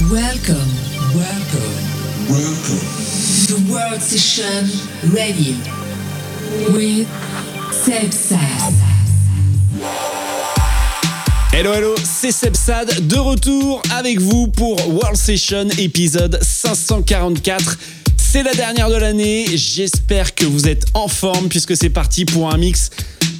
Welcome, welcome, welcome to World Session Radio with Sebsad. Hello hello, c'est Sebsad de retour avec vous pour World Session épisode 544. C'est la dernière de l'année, j'espère que vous êtes en forme puisque c'est parti pour un mix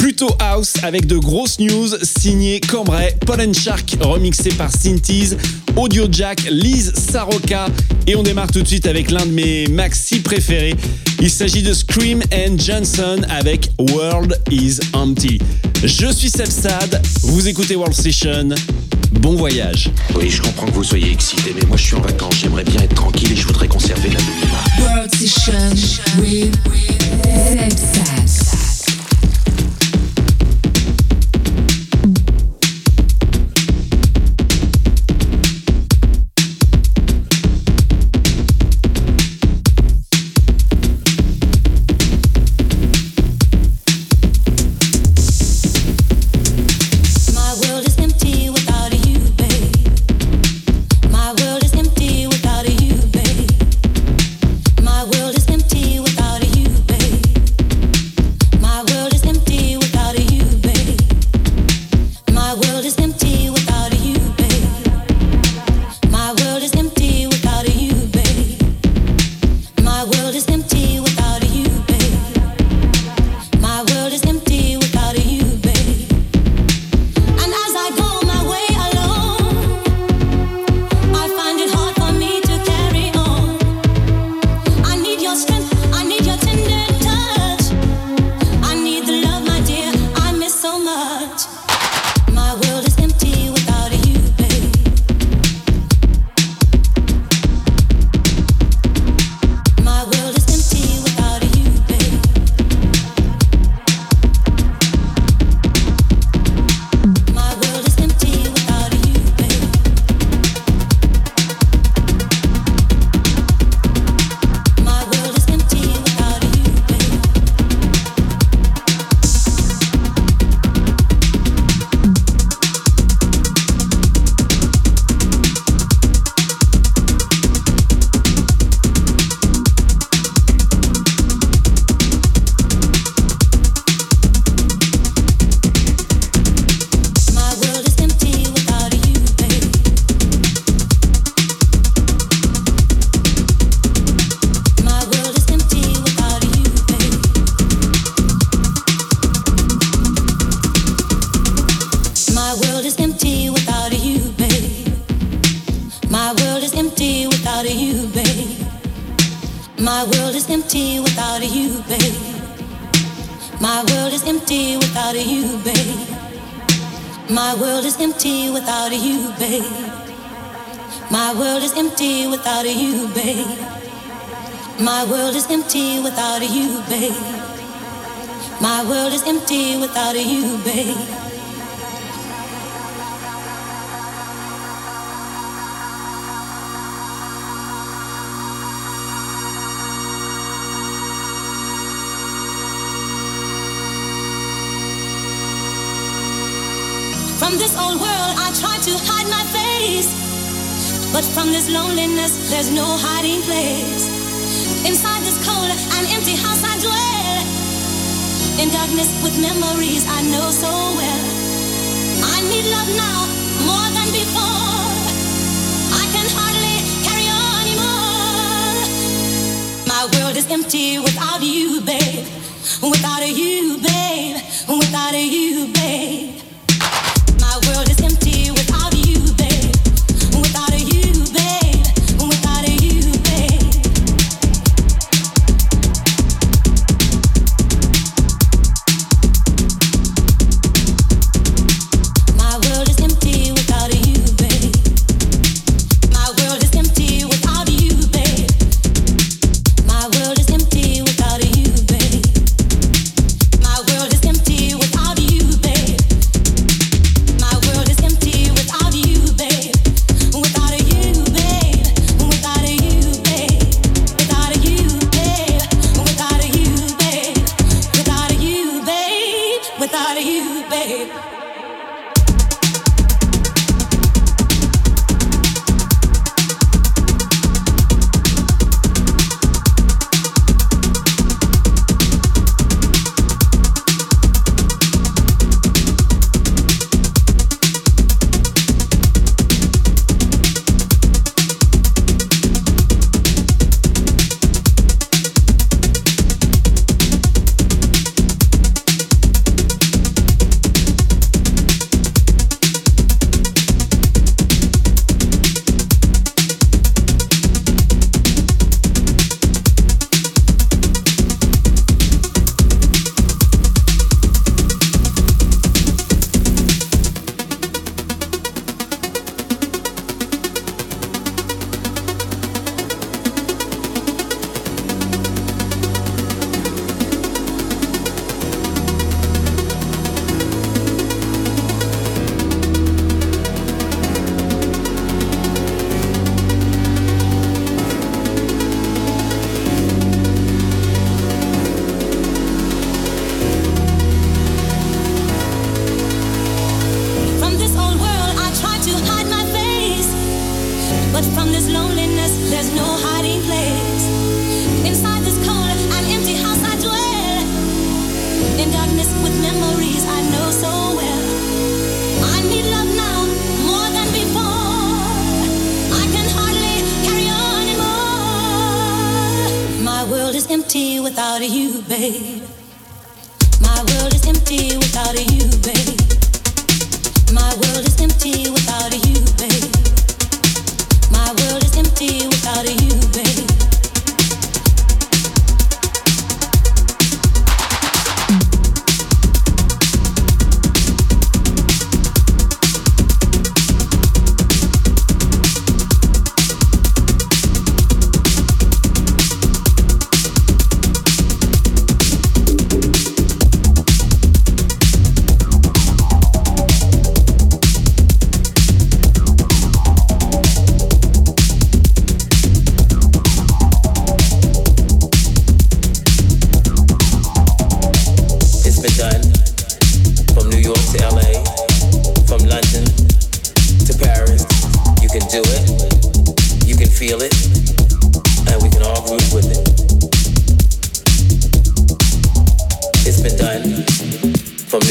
plutôt house avec de grosses news signées Cambrai, Paul Shark remixé par Synthes, Audio Jack, Liz Saroka et on démarre tout de suite avec l'un de mes maxi préférés. Il s'agit de Scream and Johnson avec World is Empty. Je suis Sad, vous écoutez World Station. Bon voyage. Oui, je comprends que vous soyez excité, mais moi je suis en vacances, j'aimerais bien être tranquille et je voudrais conserver la World Session with From hiding place. Inside this cold and empty house, I dwell. In darkness with memories I know so well. I need love now more than before. I can hardly carry on anymore. My world is empty without you, babe. Without a you, babe. Without a you, babe.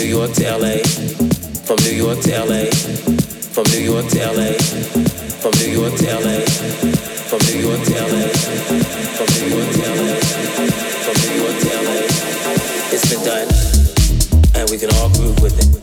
New York to LA, from New York to LA, from New York to LA, from New York to LA, from New York to LA, from New York to LA, from New York to LA. It's been done, and we can all groove with it.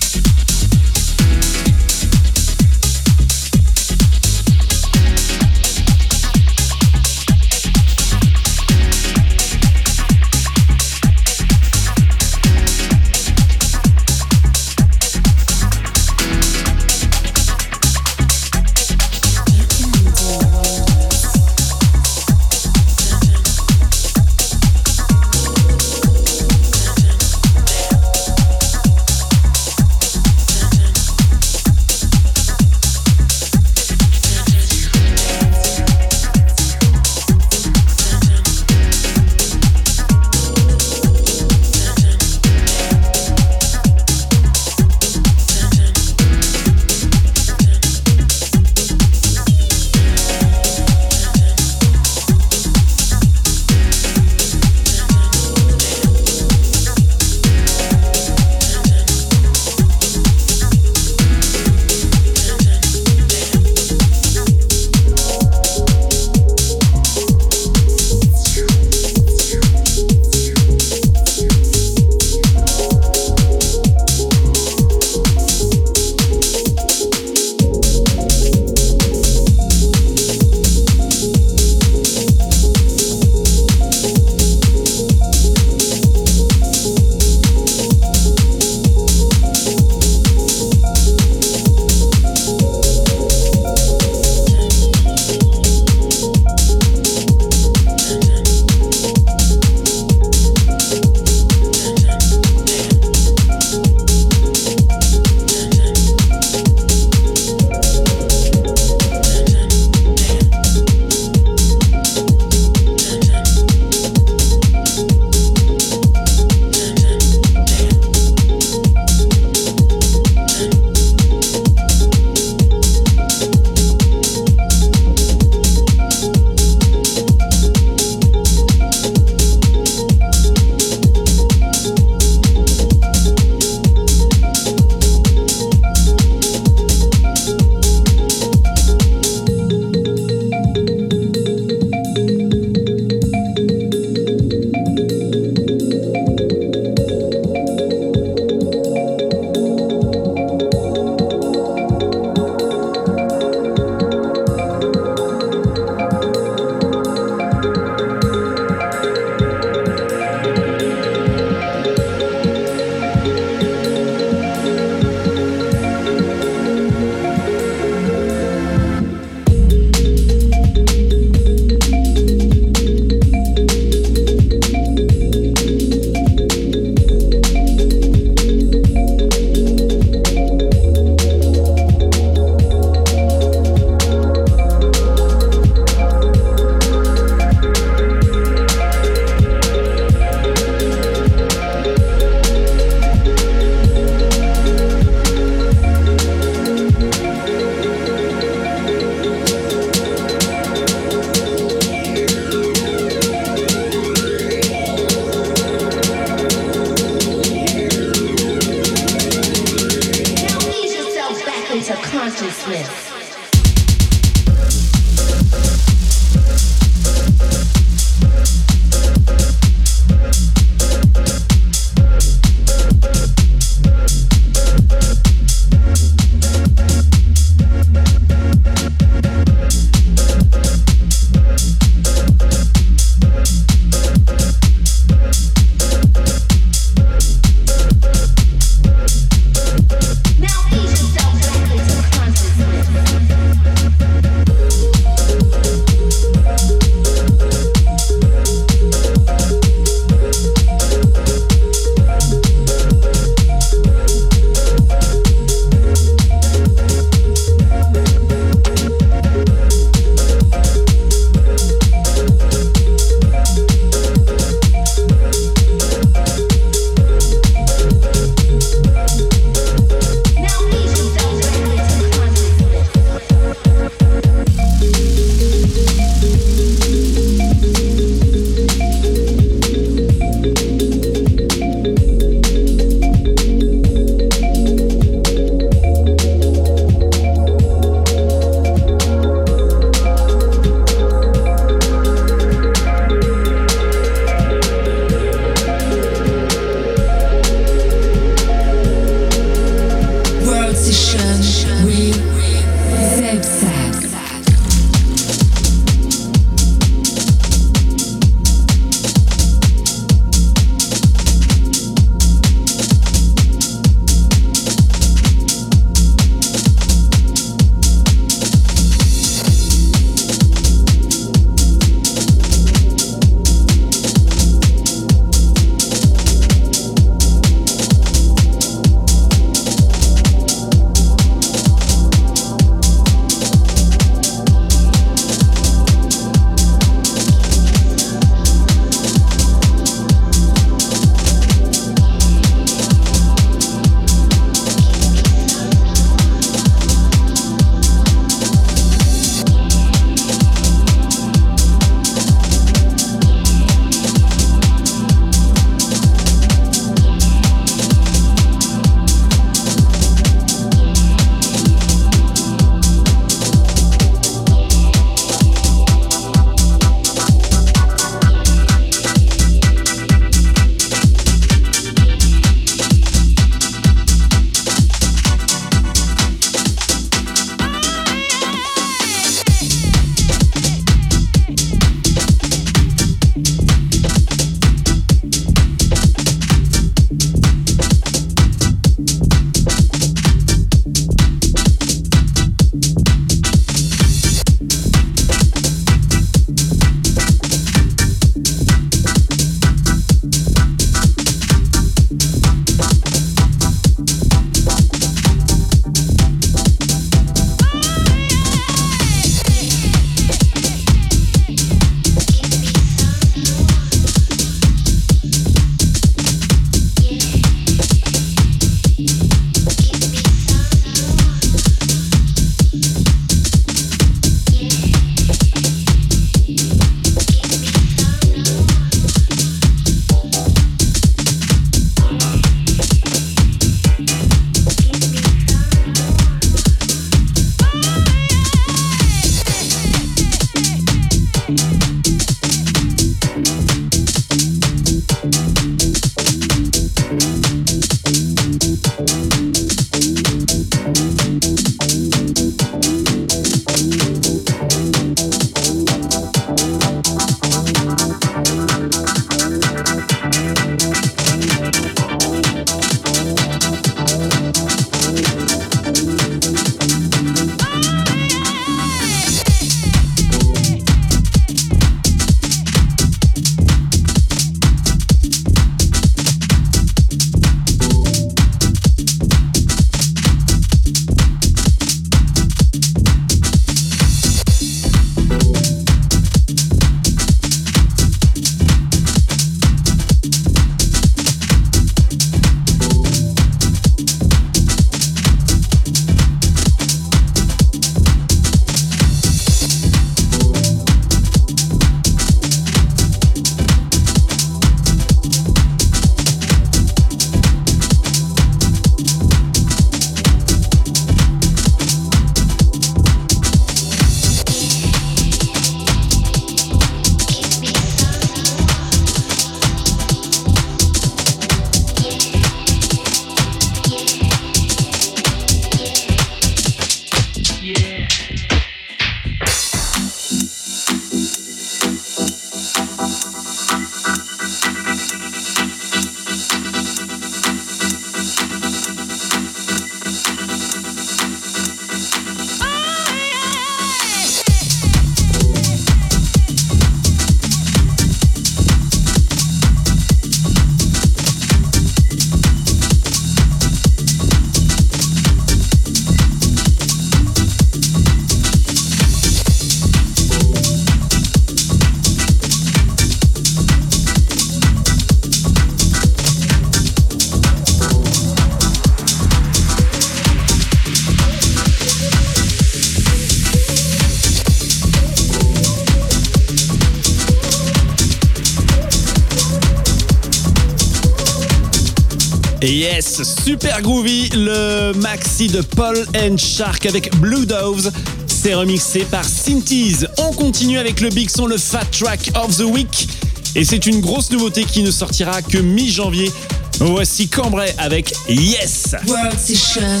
Super groovy, le maxi de Paul and Shark avec Blue Doves. C'est remixé par Synthes. On continue avec le big son, le Fat Track of the Week. Et c'est une grosse nouveauté qui ne sortira que mi-janvier. Voici Cambrai avec Yes. World Session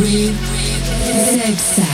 Read Sex.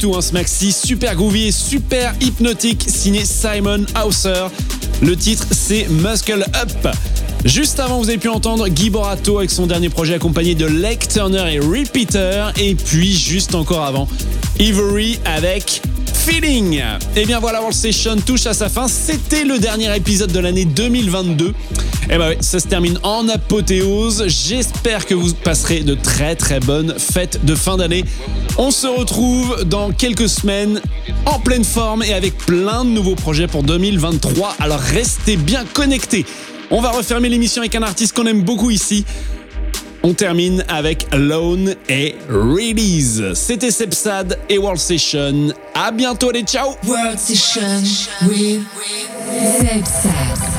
Tout hein, maxi, super groovy et super hypnotique, signé Simon Hauser. Le titre c'est Muscle Up. Juste avant, vous avez pu entendre Guy Borato avec son dernier projet accompagné de Lake Turner et Repeater. Et puis, juste encore avant, Ivory avec Feeling. Et eh bien voilà, World Session touche à sa fin. C'était le dernier épisode de l'année 2022. Et ben oui, ça se termine en apothéose. J'espère que vous passerez de très très bonnes fêtes de fin d'année. On se retrouve dans quelques semaines en pleine forme et avec plein de nouveaux projets pour 2023. Alors restez bien connectés. On va refermer l'émission avec un artiste qu'on aime beaucoup ici. On termine avec Alone et Release. C'était Sepsad et World Session. À bientôt les ciao World Session with Sepsad.